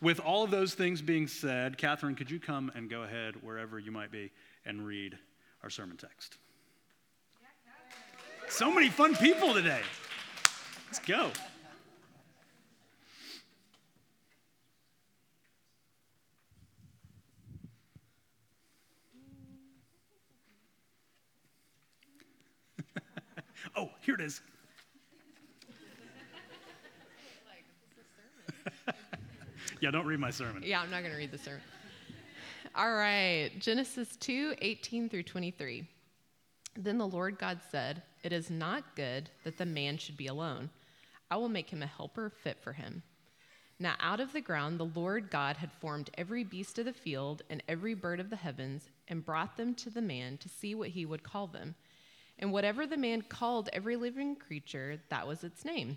with all of those things being said, Catherine, could you come and go ahead wherever you might be and read our sermon text? So many fun people today. Let's go. oh, here it is. Yeah, don't read my sermon. Yeah, I'm not going to read the sermon. All right, Genesis 2 18 through 23. Then the Lord God said, It is not good that the man should be alone. I will make him a helper fit for him. Now, out of the ground, the Lord God had formed every beast of the field and every bird of the heavens and brought them to the man to see what he would call them. And whatever the man called every living creature, that was its name.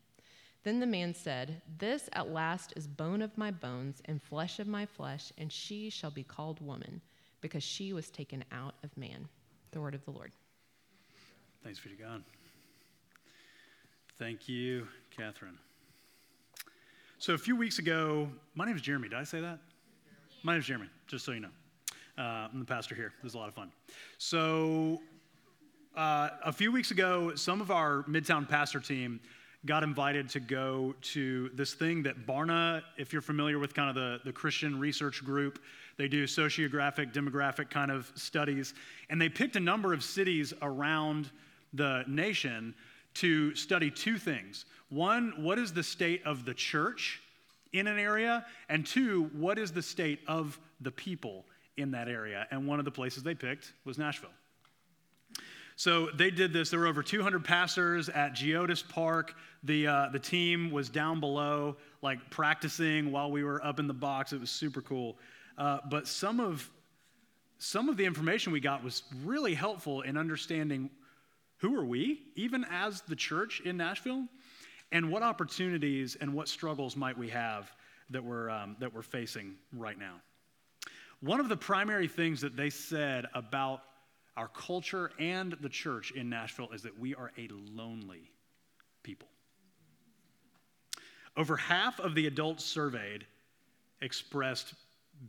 Then the man said, This at last is bone of my bones and flesh of my flesh, and she shall be called woman, because she was taken out of man. The word of the Lord. Thanks be to God. Thank you, Catherine. So a few weeks ago, my name is Jeremy. Did I say that? My name is Jeremy, just so you know. Uh, I'm the pastor here. This is a lot of fun. So uh, a few weeks ago, some of our Midtown pastor team got invited to go to this thing that Barna, if you're familiar with kind of the, the Christian research group, they do sociographic, demographic kind of studies. And they picked a number of cities around the nation to study two things. One, what is the state of the church in an area? And two, what is the state of the people in that area? And one of the places they picked was Nashville. So they did this. There were over 200 passers at Geodis Park. The, uh, the team was down below, like practicing while we were up in the box. It was super cool. Uh, but some of, some of the information we got was really helpful in understanding who are we, even as the church in Nashville, and what opportunities and what struggles might we have that we're, um, that we're facing right now. One of the primary things that they said about our culture and the church in Nashville is that we are a lonely people. Over half of the adults surveyed expressed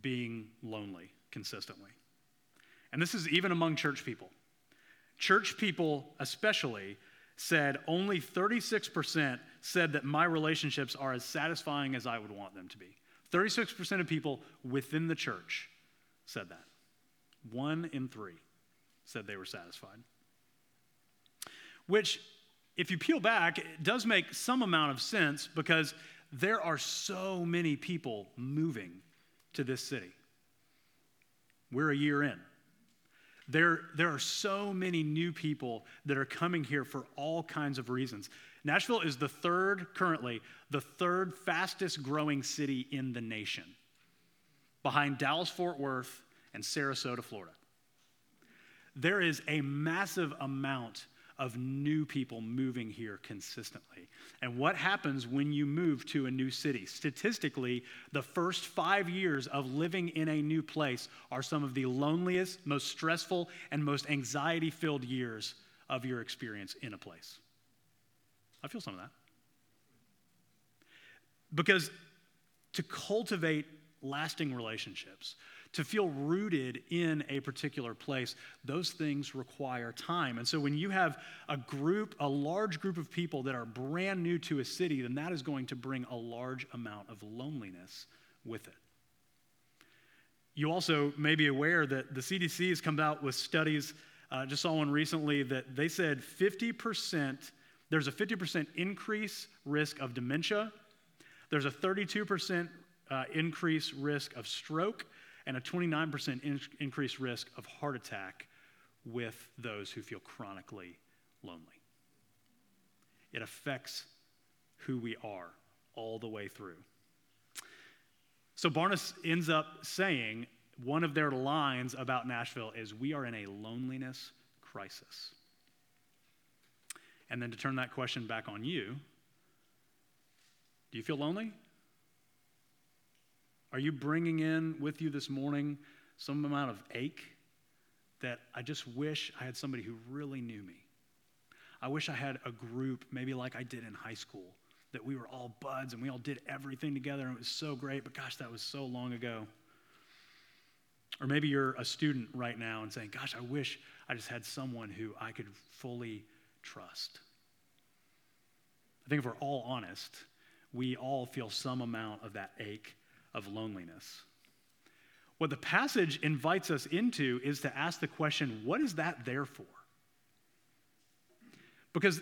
being lonely consistently. And this is even among church people. Church people, especially, said only 36% said that my relationships are as satisfying as I would want them to be. 36% of people within the church said that. One in three said they were satisfied. Which, if you peel back, it does make some amount of sense because there are so many people moving to this city. We're a year in. There, there are so many new people that are coming here for all kinds of reasons. Nashville is the third, currently, the third fastest growing city in the nation, behind Dallas Fort Worth and Sarasota, Florida. There is a massive amount of new people moving here consistently. And what happens when you move to a new city? Statistically, the first five years of living in a new place are some of the loneliest, most stressful, and most anxiety filled years of your experience in a place. I feel some of that. Because to cultivate lasting relationships, to feel rooted in a particular place, those things require time. And so when you have a group, a large group of people that are brand new to a city, then that is going to bring a large amount of loneliness with it. You also may be aware that the CDC has come out with studies. Uh, just saw one recently that they said 50%, there's a 50% increase risk of dementia, there's a 32% uh, increase risk of stroke, and a 29% in- increased risk of heart attack with those who feel chronically lonely. It affects who we are all the way through. So Barna ends up saying one of their lines about Nashville is We are in a loneliness crisis. And then to turn that question back on you, do you feel lonely? Are you bringing in with you this morning some amount of ache that I just wish I had somebody who really knew me? I wish I had a group, maybe like I did in high school, that we were all buds and we all did everything together and it was so great, but gosh, that was so long ago. Or maybe you're a student right now and saying, Gosh, I wish I just had someone who I could fully trust. I think if we're all honest, we all feel some amount of that ache of loneliness. What the passage invites us into is to ask the question what is that there for? Because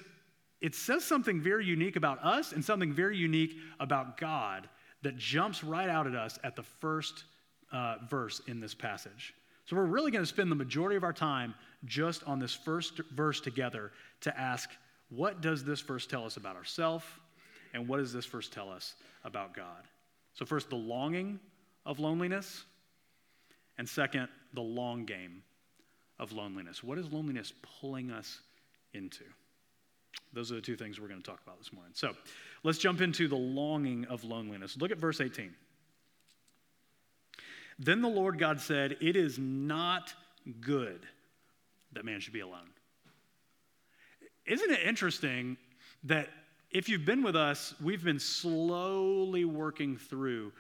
it says something very unique about us and something very unique about God that jumps right out at us at the first uh, verse in this passage. So we're really going to spend the majority of our time just on this first verse together to ask what does this verse tell us about ourselves and what does this verse tell us about God? So, first, the longing of loneliness, and second, the long game of loneliness. What is loneliness pulling us into? Those are the two things we're going to talk about this morning. So, let's jump into the longing of loneliness. Look at verse 18. Then the Lord God said, It is not good that man should be alone. Isn't it interesting that if you've been with us, we've been slowly working through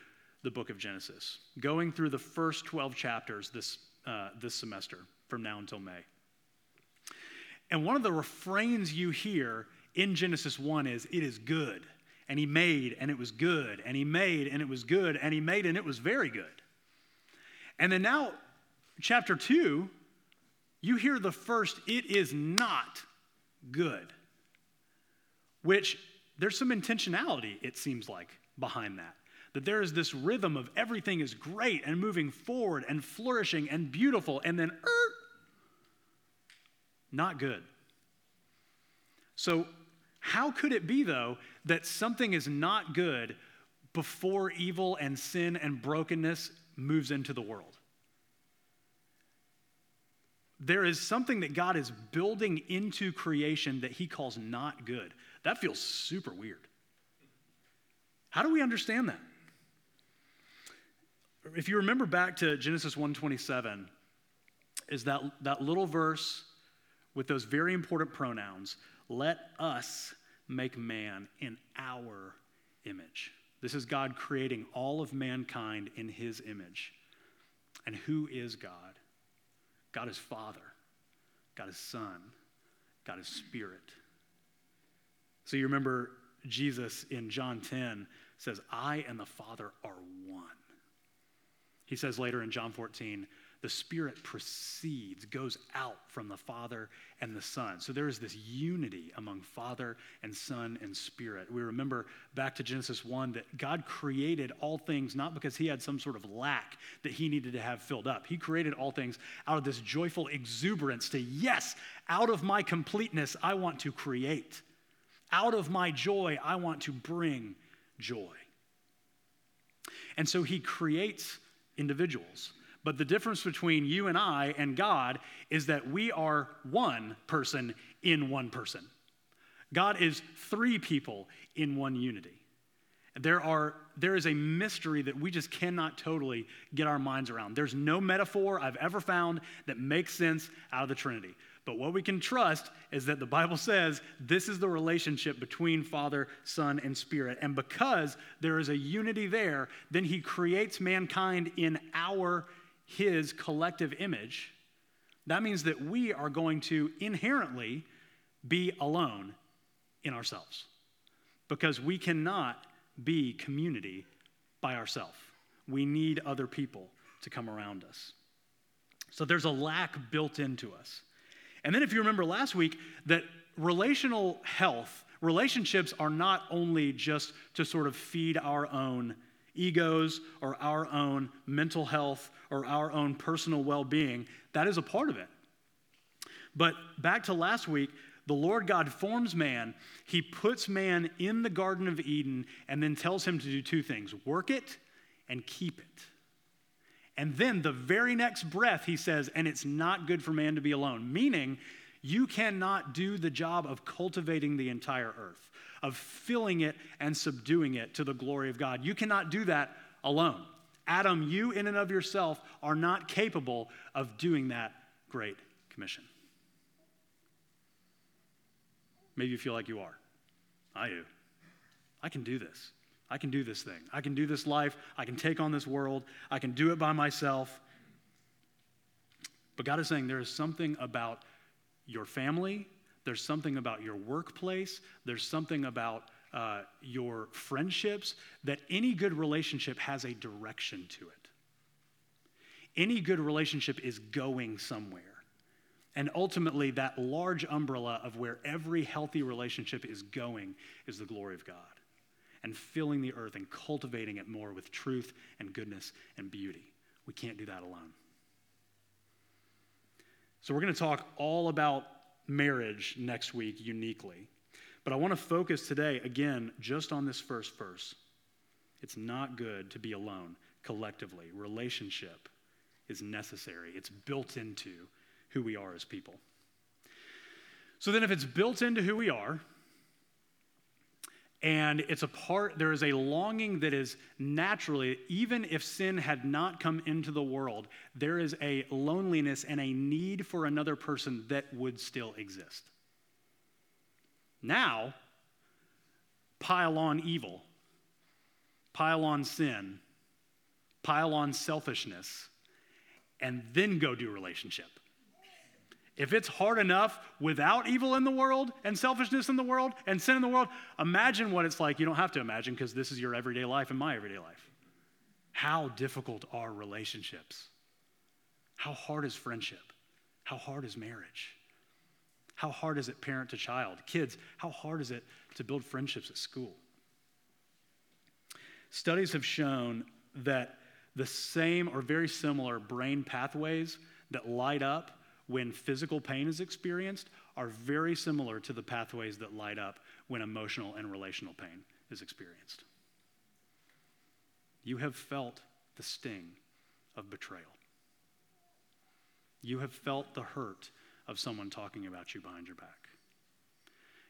the book of Genesis, going through the first 12 chapters this, uh, this semester from now until May. And one of the refrains you hear in Genesis 1 is, It is good. And he made, and it was good. And he made, and it was good. And he made, and it was very good. And then now, chapter 2, you hear the first, It is not good which there's some intentionality, it seems like, behind that. That there is this rhythm of everything is great and moving forward and flourishing and beautiful, and then, er, not good. So, how could it be, though, that something is not good before evil and sin and brokenness moves into the world? There is something that God is building into creation that he calls not good. That feels super weird. How do we understand that? If you remember back to Genesis 1:27, is that, that little verse with those very important pronouns, let us make man in our image. This is God creating all of mankind in his image. And who is God? God is Father, God is Son, God is Spirit. So you remember Jesus in John 10 says, I and the Father are one. He says later in John 14, the Spirit proceeds, goes out from the Father and the Son. So there is this unity among Father and Son and Spirit. We remember back to Genesis 1 that God created all things not because he had some sort of lack that he needed to have filled up. He created all things out of this joyful exuberance to, yes, out of my completeness, I want to create. Out of my joy, I want to bring joy. And so he creates individuals. But the difference between you and I and God is that we are one person in one person. God is three people in one unity. There, are, there is a mystery that we just cannot totally get our minds around. There's no metaphor I've ever found that makes sense out of the Trinity. But what we can trust is that the Bible says this is the relationship between Father, Son, and Spirit. And because there is a unity there, then He creates mankind in our, His collective image. That means that we are going to inherently be alone in ourselves because we cannot be community by ourselves. We need other people to come around us. So there's a lack built into us. And then, if you remember last week, that relational health, relationships are not only just to sort of feed our own egos or our own mental health or our own personal well being, that is a part of it. But back to last week, the Lord God forms man. He puts man in the Garden of Eden and then tells him to do two things work it and keep it. And then the very next breath, he says, and it's not good for man to be alone, meaning You cannot do the job of cultivating the entire earth, of filling it and subduing it to the glory of God. You cannot do that alone. Adam, you in and of yourself are not capable of doing that great commission. Maybe you feel like you are. I do. I can do this. I can do this thing. I can do this life. I can take on this world. I can do it by myself. But God is saying there is something about your family, there's something about your workplace, there's something about uh, your friendships that any good relationship has a direction to it. Any good relationship is going somewhere. And ultimately, that large umbrella of where every healthy relationship is going is the glory of God and filling the earth and cultivating it more with truth and goodness and beauty. We can't do that alone. So, we're going to talk all about marriage next week uniquely. But I want to focus today, again, just on this first verse. It's not good to be alone collectively. Relationship is necessary, it's built into who we are as people. So then, if it's built into who we are, and it's a part, there is a longing that is naturally, even if sin had not come into the world, there is a loneliness and a need for another person that would still exist. Now, pile on evil, pile on sin, pile on selfishness, and then go do relationship. If it's hard enough without evil in the world and selfishness in the world and sin in the world, imagine what it's like. You don't have to imagine because this is your everyday life and my everyday life. How difficult are relationships? How hard is friendship? How hard is marriage? How hard is it parent to child? Kids, how hard is it to build friendships at school? Studies have shown that the same or very similar brain pathways that light up when physical pain is experienced are very similar to the pathways that light up when emotional and relational pain is experienced. You have felt the sting of betrayal. You have felt the hurt of someone talking about you behind your back.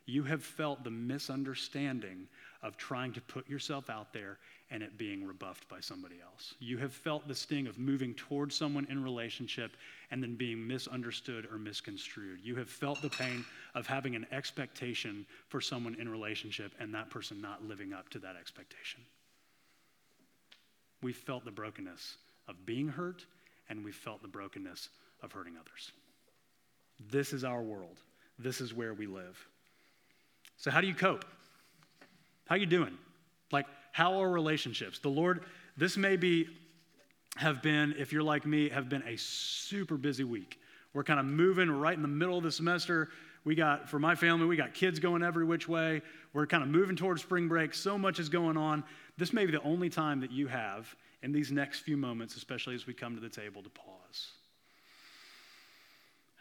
You have felt the misunderstanding of trying to put yourself out there and it being rebuffed by somebody else. You have felt the sting of moving towards someone in relationship and then being misunderstood or misconstrued. You have felt the pain of having an expectation for someone in relationship and that person not living up to that expectation. We've felt the brokenness of being hurt and we've felt the brokenness of hurting others. This is our world. This is where we live. So how do you cope? How you doing? Like how are relationships? The Lord, this may be have been if you're like me have been a super busy week. We're kind of moving right in the middle of the semester. We got for my family, we got kids going every which way. We're kind of moving towards spring break. So much is going on. This may be the only time that you have in these next few moments, especially as we come to the table to pause.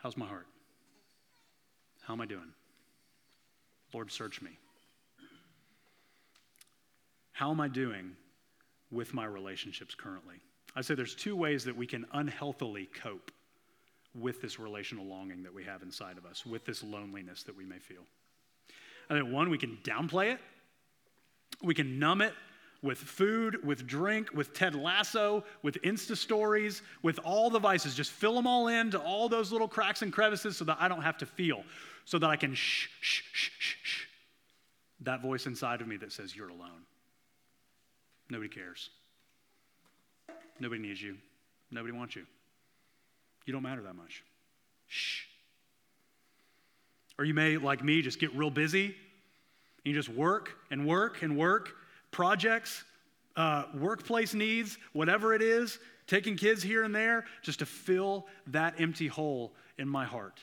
How's my heart? How am I doing? Lord, search me. How am I doing with my relationships currently? I say there's two ways that we can unhealthily cope with this relational longing that we have inside of us, with this loneliness that we may feel. I think one, we can downplay it, we can numb it with food, with drink, with Ted Lasso, with Insta stories, with all the vices. Just fill them all in to all those little cracks and crevices so that I don't have to feel, so that I can shh, shh, shh, shh, shh. That voice inside of me that says, You're alone. Nobody cares. Nobody needs you. Nobody wants you. You don't matter that much. Shh. Or you may, like me, just get real busy. And you just work and work and work projects, uh, workplace needs, whatever it is, taking kids here and there, just to fill that empty hole in my heart.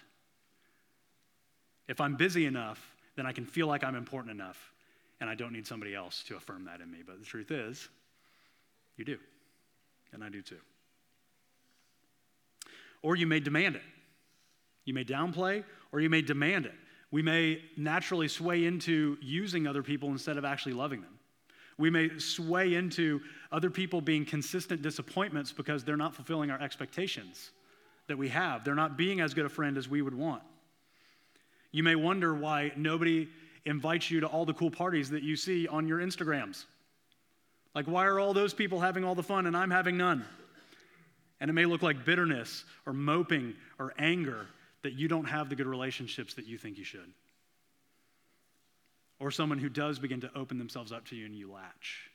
If I'm busy enough, then I can feel like I'm important enough, and I don't need somebody else to affirm that in me. But the truth is, you do, and I do too. Or you may demand it. You may downplay, or you may demand it. We may naturally sway into using other people instead of actually loving them. We may sway into other people being consistent disappointments because they're not fulfilling our expectations that we have. They're not being as good a friend as we would want. You may wonder why nobody invites you to all the cool parties that you see on your Instagrams. Like, why are all those people having all the fun and I'm having none? And it may look like bitterness or moping or anger that you don't have the good relationships that you think you should. Or someone who does begin to open themselves up to you and you latch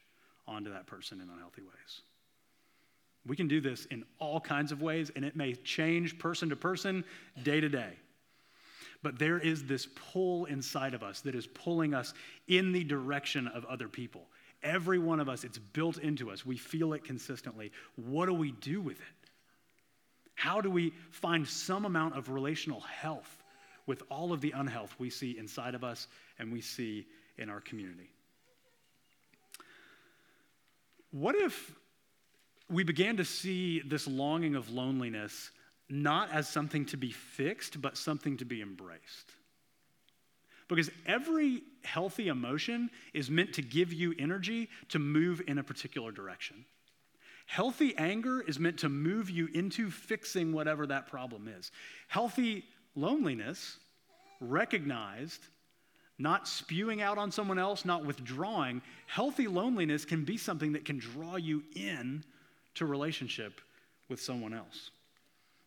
onto that person in unhealthy ways. We can do this in all kinds of ways, and it may change person to person, day to day. But there is this pull inside of us that is pulling us in the direction of other people. Every one of us, it's built into us. We feel it consistently. What do we do with it? How do we find some amount of relational health with all of the unhealth we see inside of us and we see in our community? What if we began to see this longing of loneliness not as something to be fixed, but something to be embraced? Because every healthy emotion is meant to give you energy to move in a particular direction. Healthy anger is meant to move you into fixing whatever that problem is. Healthy loneliness, recognized, not spewing out on someone else, not withdrawing, healthy loneliness can be something that can draw you in to relationship with someone else.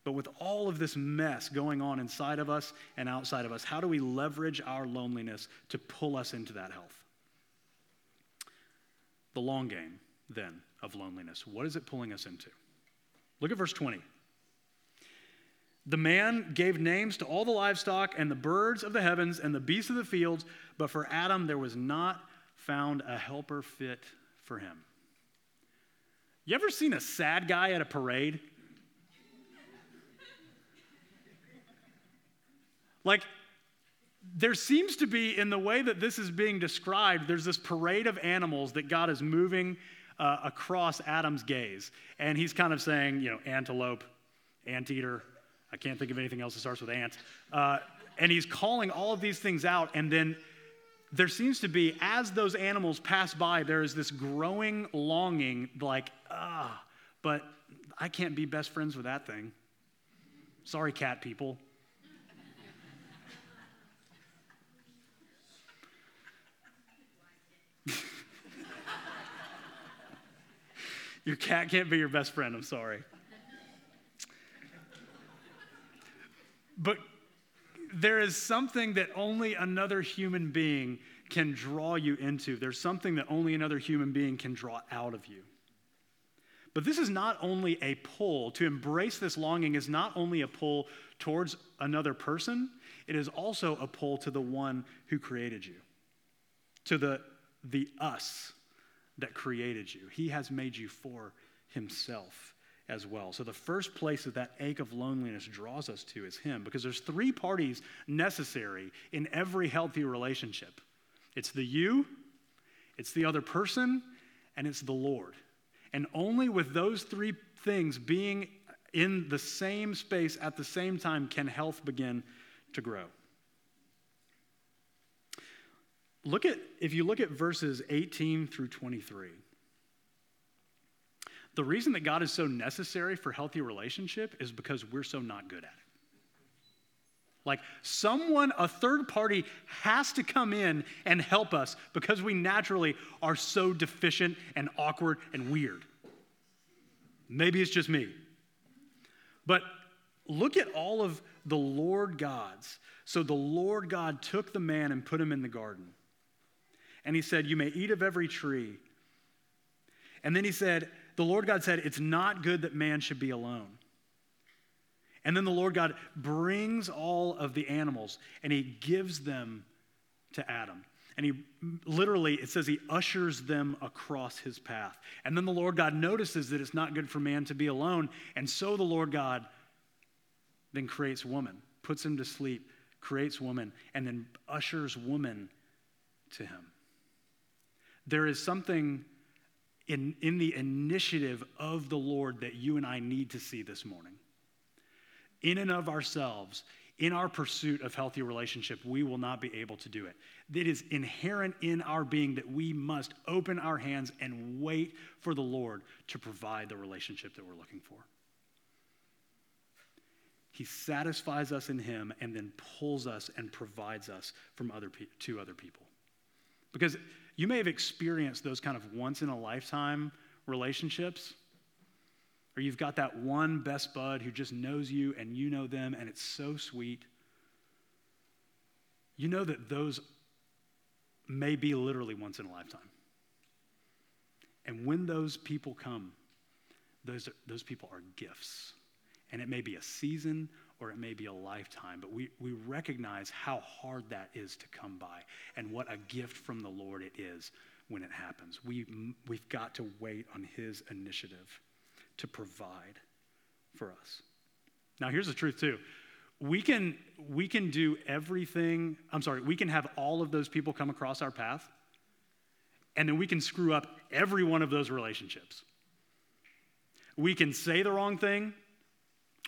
But with all of this mess going on inside of us and outside of us, how do we leverage our loneliness to pull us into that health? The long game, then, of loneliness. What is it pulling us into? Look at verse 20. The man gave names to all the livestock and the birds of the heavens and the beasts of the fields, but for Adam there was not found a helper fit for him. You ever seen a sad guy at a parade? Like, there seems to be, in the way that this is being described, there's this parade of animals that God is moving uh, across Adam's gaze. And he's kind of saying, you know, antelope, anteater. I can't think of anything else that starts with ant. Uh, and he's calling all of these things out. And then there seems to be, as those animals pass by, there is this growing longing, like, ah, but I can't be best friends with that thing. Sorry, cat people. Your cat can't be your best friend, I'm sorry. But there is something that only another human being can draw you into. There's something that only another human being can draw out of you. But this is not only a pull. To embrace this longing is not only a pull towards another person, it is also a pull to the one who created you, to the, the us that created you. He has made you for himself as well. So the first place that that ache of loneliness draws us to is him because there's three parties necessary in every healthy relationship. It's the you, it's the other person, and it's the Lord. And only with those three things being in the same space at the same time can health begin to grow. Look at, if you look at verses 18 through 23, the reason that God is so necessary for healthy relationship is because we're so not good at it. Like someone, a third party, has to come in and help us because we naturally are so deficient and awkward and weird. Maybe it's just me. But look at all of the Lord God's. So the Lord God took the man and put him in the garden and he said, You may eat of every tree. And then he said, The Lord God said, It's not good that man should be alone. And then the Lord God brings all of the animals and he gives them to Adam. And he literally, it says he ushers them across his path. And then the Lord God notices that it's not good for man to be alone. And so the Lord God then creates woman, puts him to sleep, creates woman, and then ushers woman to him. There is something in, in the initiative of the Lord that you and I need to see this morning. In and of ourselves, in our pursuit of healthy relationship, we will not be able to do it. It is inherent in our being that we must open our hands and wait for the Lord to provide the relationship that we're looking for. He satisfies us in Him and then pulls us and provides us from other pe- to other people. Because you may have experienced those kind of once in a lifetime relationships, or you've got that one best bud who just knows you and you know them, and it's so sweet. You know that those may be literally once in a lifetime. And when those people come, those, those people are gifts. And it may be a season or it may be a lifetime, but we, we recognize how hard that is to come by and what a gift from the Lord it is when it happens. We, we've got to wait on His initiative to provide for us. Now, here's the truth, too. We can, we can do everything, I'm sorry, we can have all of those people come across our path, and then we can screw up every one of those relationships. We can say the wrong thing.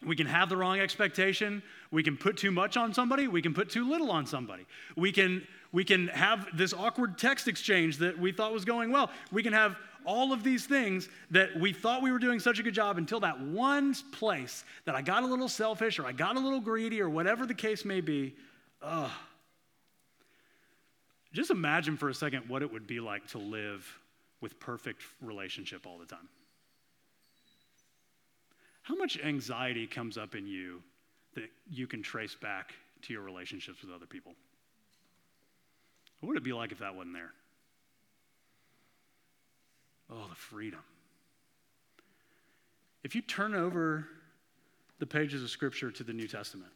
We can have the wrong expectation. We can put too much on somebody. We can put too little on somebody. We can, we can have this awkward text exchange that we thought was going well. We can have all of these things that we thought we were doing such a good job until that one place that I got a little selfish or I got a little greedy or whatever the case may be. Ugh. Just imagine for a second what it would be like to live with perfect relationship all the time. How much anxiety comes up in you that you can trace back to your relationships with other people? What would it be like if that wasn't there? Oh, the freedom. If you turn over the pages of Scripture to the New Testament,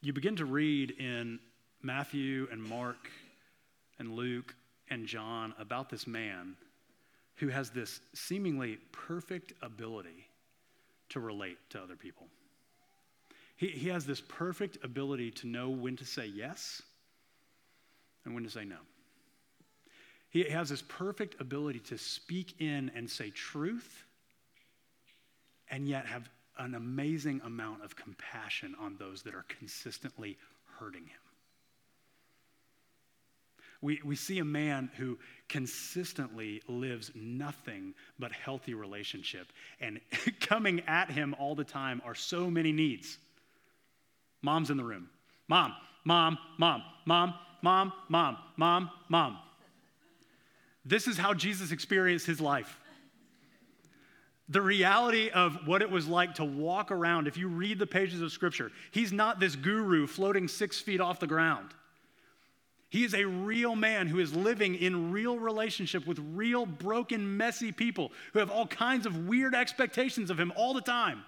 you begin to read in Matthew and Mark and Luke and John about this man who has this seemingly perfect ability to relate to other people. He, he has this perfect ability to know when to say yes and when to say no. He has this perfect ability to speak in and say truth and yet have an amazing amount of compassion on those that are consistently hurting him. We, we see a man who consistently lives nothing but healthy relationship. And coming at him all the time are so many needs. Mom's in the room. Mom, mom, mom, mom, mom, mom, mom, mom. This is how Jesus experienced his life. The reality of what it was like to walk around, if you read the pages of Scripture, he's not this guru floating six feet off the ground. He is a real man who is living in real relationship with real broken, messy people who have all kinds of weird expectations of him all the time.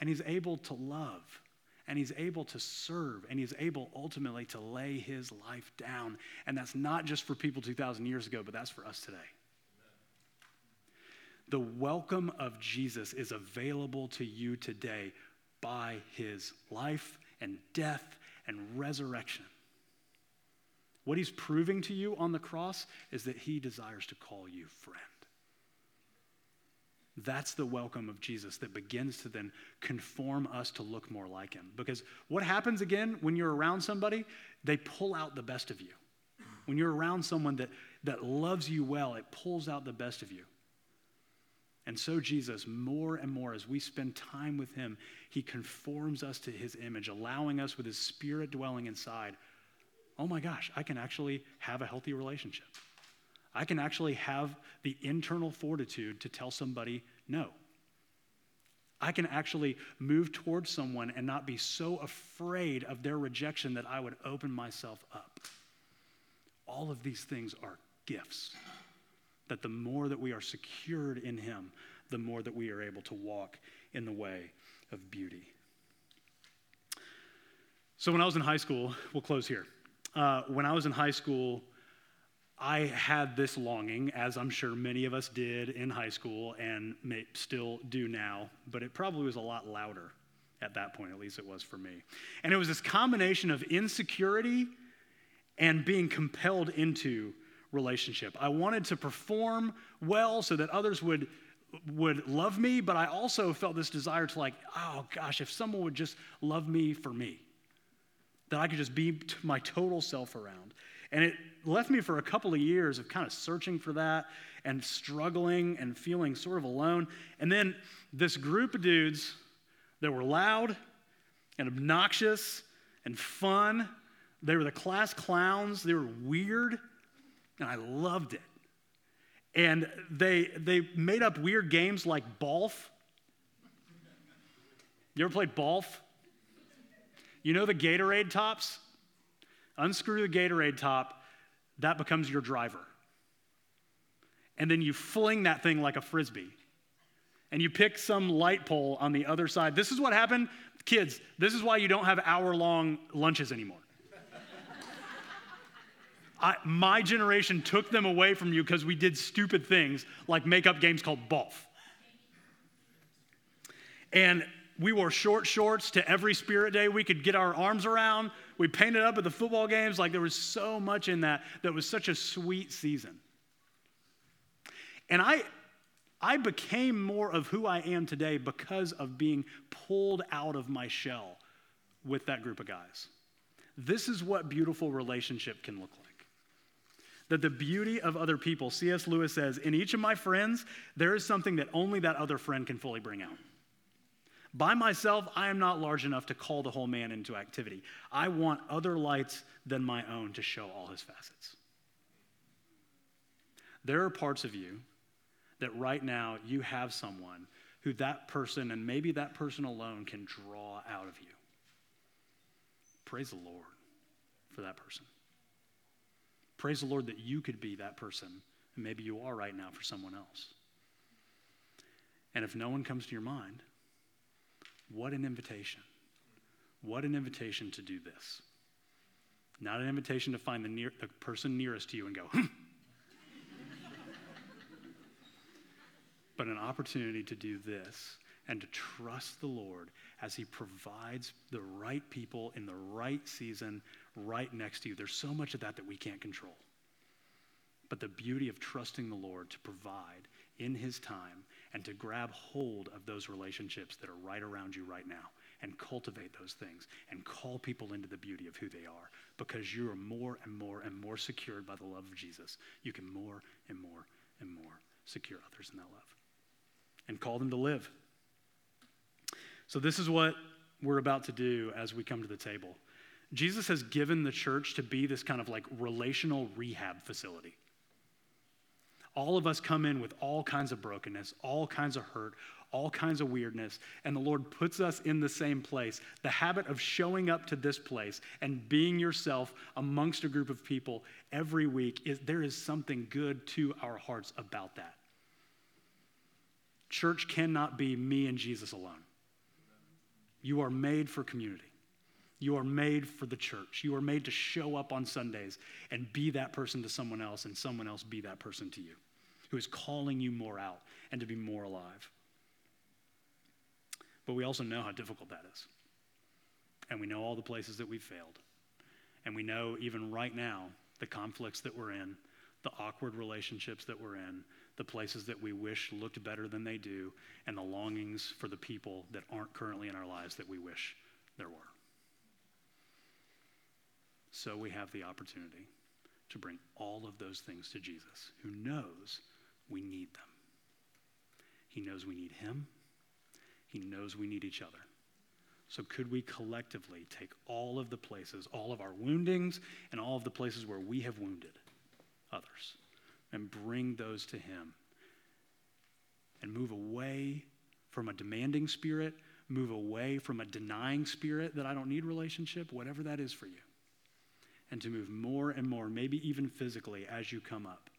And he's able to love, and he's able to serve, and he's able ultimately to lay his life down. And that's not just for people 2,000 years ago, but that's for us today. The welcome of Jesus is available to you today by his life and death and resurrection. What he's proving to you on the cross is that he desires to call you friend. That's the welcome of Jesus that begins to then conform us to look more like him. Because what happens again when you're around somebody? They pull out the best of you. When you're around someone that, that loves you well, it pulls out the best of you. And so, Jesus, more and more as we spend time with him, he conforms us to his image, allowing us with his spirit dwelling inside. Oh my gosh, I can actually have a healthy relationship. I can actually have the internal fortitude to tell somebody no. I can actually move towards someone and not be so afraid of their rejection that I would open myself up. All of these things are gifts that the more that we are secured in Him, the more that we are able to walk in the way of beauty. So, when I was in high school, we'll close here. Uh, when I was in high school, I had this longing, as I'm sure many of us did in high school and may still do now, but it probably was a lot louder at that point, at least it was for me. And it was this combination of insecurity and being compelled into relationship. I wanted to perform well so that others would would love me, but I also felt this desire to like, oh gosh, if someone would just love me for me, that I could just be my total self around. And it left me for a couple of years of kind of searching for that and struggling and feeling sort of alone. And then this group of dudes that were loud and obnoxious and fun, they were the class clowns, they were weird, and I loved it. And they, they made up weird games like Balf. You ever played Balf? You know the Gatorade tops? Unscrew the Gatorade top, that becomes your driver. And then you fling that thing like a frisbee. And you pick some light pole on the other side. This is what happened. Kids, this is why you don't have hour long lunches anymore. I, my generation took them away from you because we did stupid things like make up games called Balf. And we wore short shorts to every spirit day we could get our arms around. We painted up at the football games. Like there was so much in that that was such a sweet season. And I, I became more of who I am today because of being pulled out of my shell with that group of guys. This is what beautiful relationship can look like. That the beauty of other people, C.S. Lewis says, in each of my friends, there is something that only that other friend can fully bring out. By myself, I am not large enough to call the whole man into activity. I want other lights than my own to show all his facets. There are parts of you that right now you have someone who that person and maybe that person alone can draw out of you. Praise the Lord for that person. Praise the Lord that you could be that person, and maybe you are right now for someone else. And if no one comes to your mind, what an invitation. What an invitation to do this. Not an invitation to find the, near, the person nearest to you and go, hmm. but an opportunity to do this and to trust the Lord as He provides the right people in the right season right next to you. There's so much of that that we can't control. But the beauty of trusting the Lord to provide in His time and to grab hold of those relationships that are right around you right now and cultivate those things and call people into the beauty of who they are because you are more and more and more secured by the love of Jesus. You can more and more and more secure others in that love and call them to live. So, this is what we're about to do as we come to the table. Jesus has given the church to be this kind of like relational rehab facility. All of us come in with all kinds of brokenness, all kinds of hurt, all kinds of weirdness, and the Lord puts us in the same place. The habit of showing up to this place and being yourself amongst a group of people every week is there is something good to our hearts about that. Church cannot be me and Jesus alone. You are made for community. You are made for the church. You are made to show up on Sundays and be that person to someone else, and someone else be that person to you, who is calling you more out and to be more alive. But we also know how difficult that is. And we know all the places that we've failed. And we know even right now the conflicts that we're in, the awkward relationships that we're in, the places that we wish looked better than they do, and the longings for the people that aren't currently in our lives that we wish there were. So we have the opportunity to bring all of those things to Jesus, who knows we need them. He knows we need Him, He knows we need each other. So, could we collectively take all of the places, all of our woundings, and all of the places where we have wounded others, and bring those to Him and move away from a demanding spirit, move away from a denying spirit that I don't need relationship, whatever that is for you and to move more and more, maybe even physically, as you come up.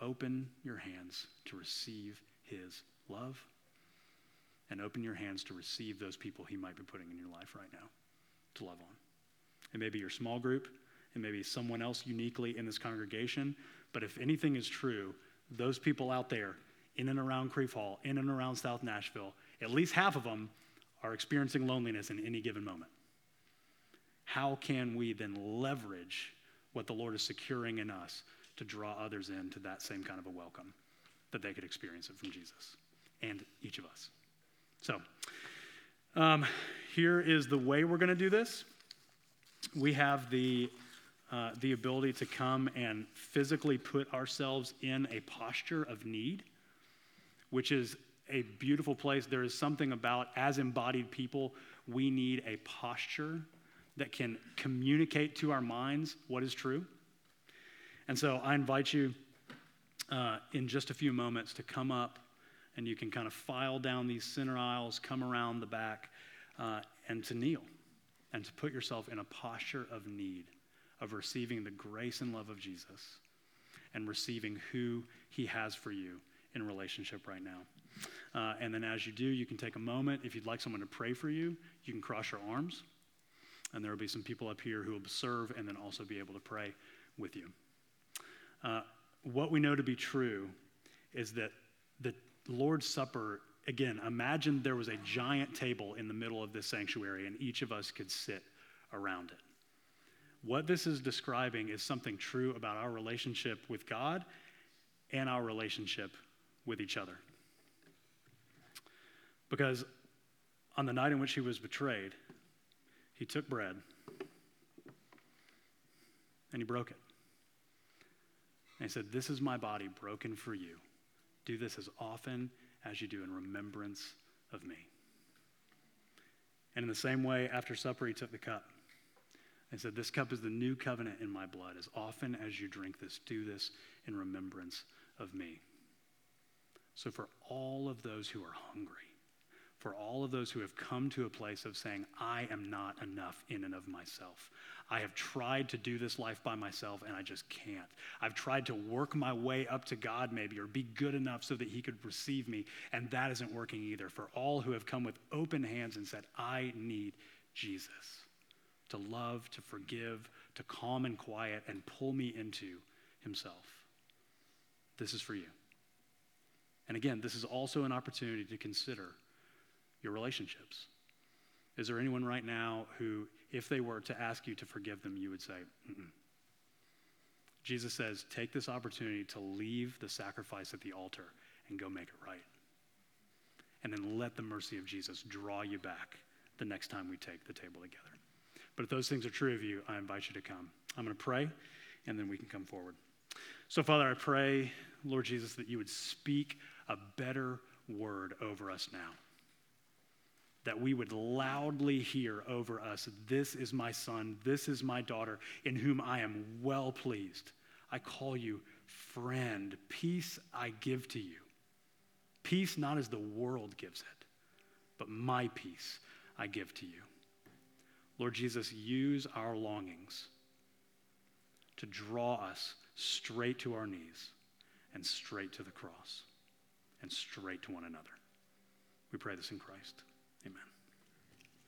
Open your hands to receive His love and open your hands to receive those people He might be putting in your life right now to love on. It may be your small group, it may be someone else uniquely in this congregation, but if anything is true, those people out there in and around Crieve Hall, in and around South Nashville, at least half of them are experiencing loneliness in any given moment how can we then leverage what the Lord is securing in us to draw others into that same kind of a welcome that they could experience it from Jesus and each of us? So, um, here is the way we're going to do this. We have the uh, the ability to come and physically put ourselves in a posture of need, which is a beautiful place. There is something about, as embodied people, we need a posture that can communicate to our minds what is true. And so I invite you uh, in just a few moments to come up and you can kind of file down these center aisles, come around the back, uh, and to kneel and to put yourself in a posture of need, of receiving the grace and love of Jesus and receiving who he has for you in relationship right now. Uh, and then as you do, you can take a moment. If you'd like someone to pray for you, you can cross your arms. And there will be some people up here who will serve and then also be able to pray with you. Uh, what we know to be true is that the Lord's Supper, again, imagine there was a giant table in the middle of this sanctuary and each of us could sit around it. What this is describing is something true about our relationship with God and our relationship with each other. Because on the night in which he was betrayed, he took bread and he broke it. And he said, This is my body broken for you. Do this as often as you do in remembrance of me. And in the same way, after supper, he took the cup and said, This cup is the new covenant in my blood. As often as you drink this, do this in remembrance of me. So, for all of those who are hungry, for all of those who have come to a place of saying, I am not enough in and of myself. I have tried to do this life by myself and I just can't. I've tried to work my way up to God, maybe, or be good enough so that He could receive me, and that isn't working either. For all who have come with open hands and said, I need Jesus to love, to forgive, to calm and quiet, and pull me into Himself. This is for you. And again, this is also an opportunity to consider your relationships. Is there anyone right now who, if they were to ask you to forgive them, you would say, Mm-mm. Jesus says, take this opportunity to leave the sacrifice at the altar and go make it right. And then let the mercy of Jesus draw you back the next time we take the table together. But if those things are true of you, I invite you to come. I'm going to pray, and then we can come forward. So, Father, I pray, Lord Jesus, that you would speak a better word over us now that we would loudly hear over us, This is my son, this is my daughter, in whom I am well pleased. I call you friend. Peace I give to you. Peace not as the world gives it, but my peace I give to you. Lord Jesus, use our longings to draw us straight to our knees and straight to the cross and straight to one another. We pray this in Christ.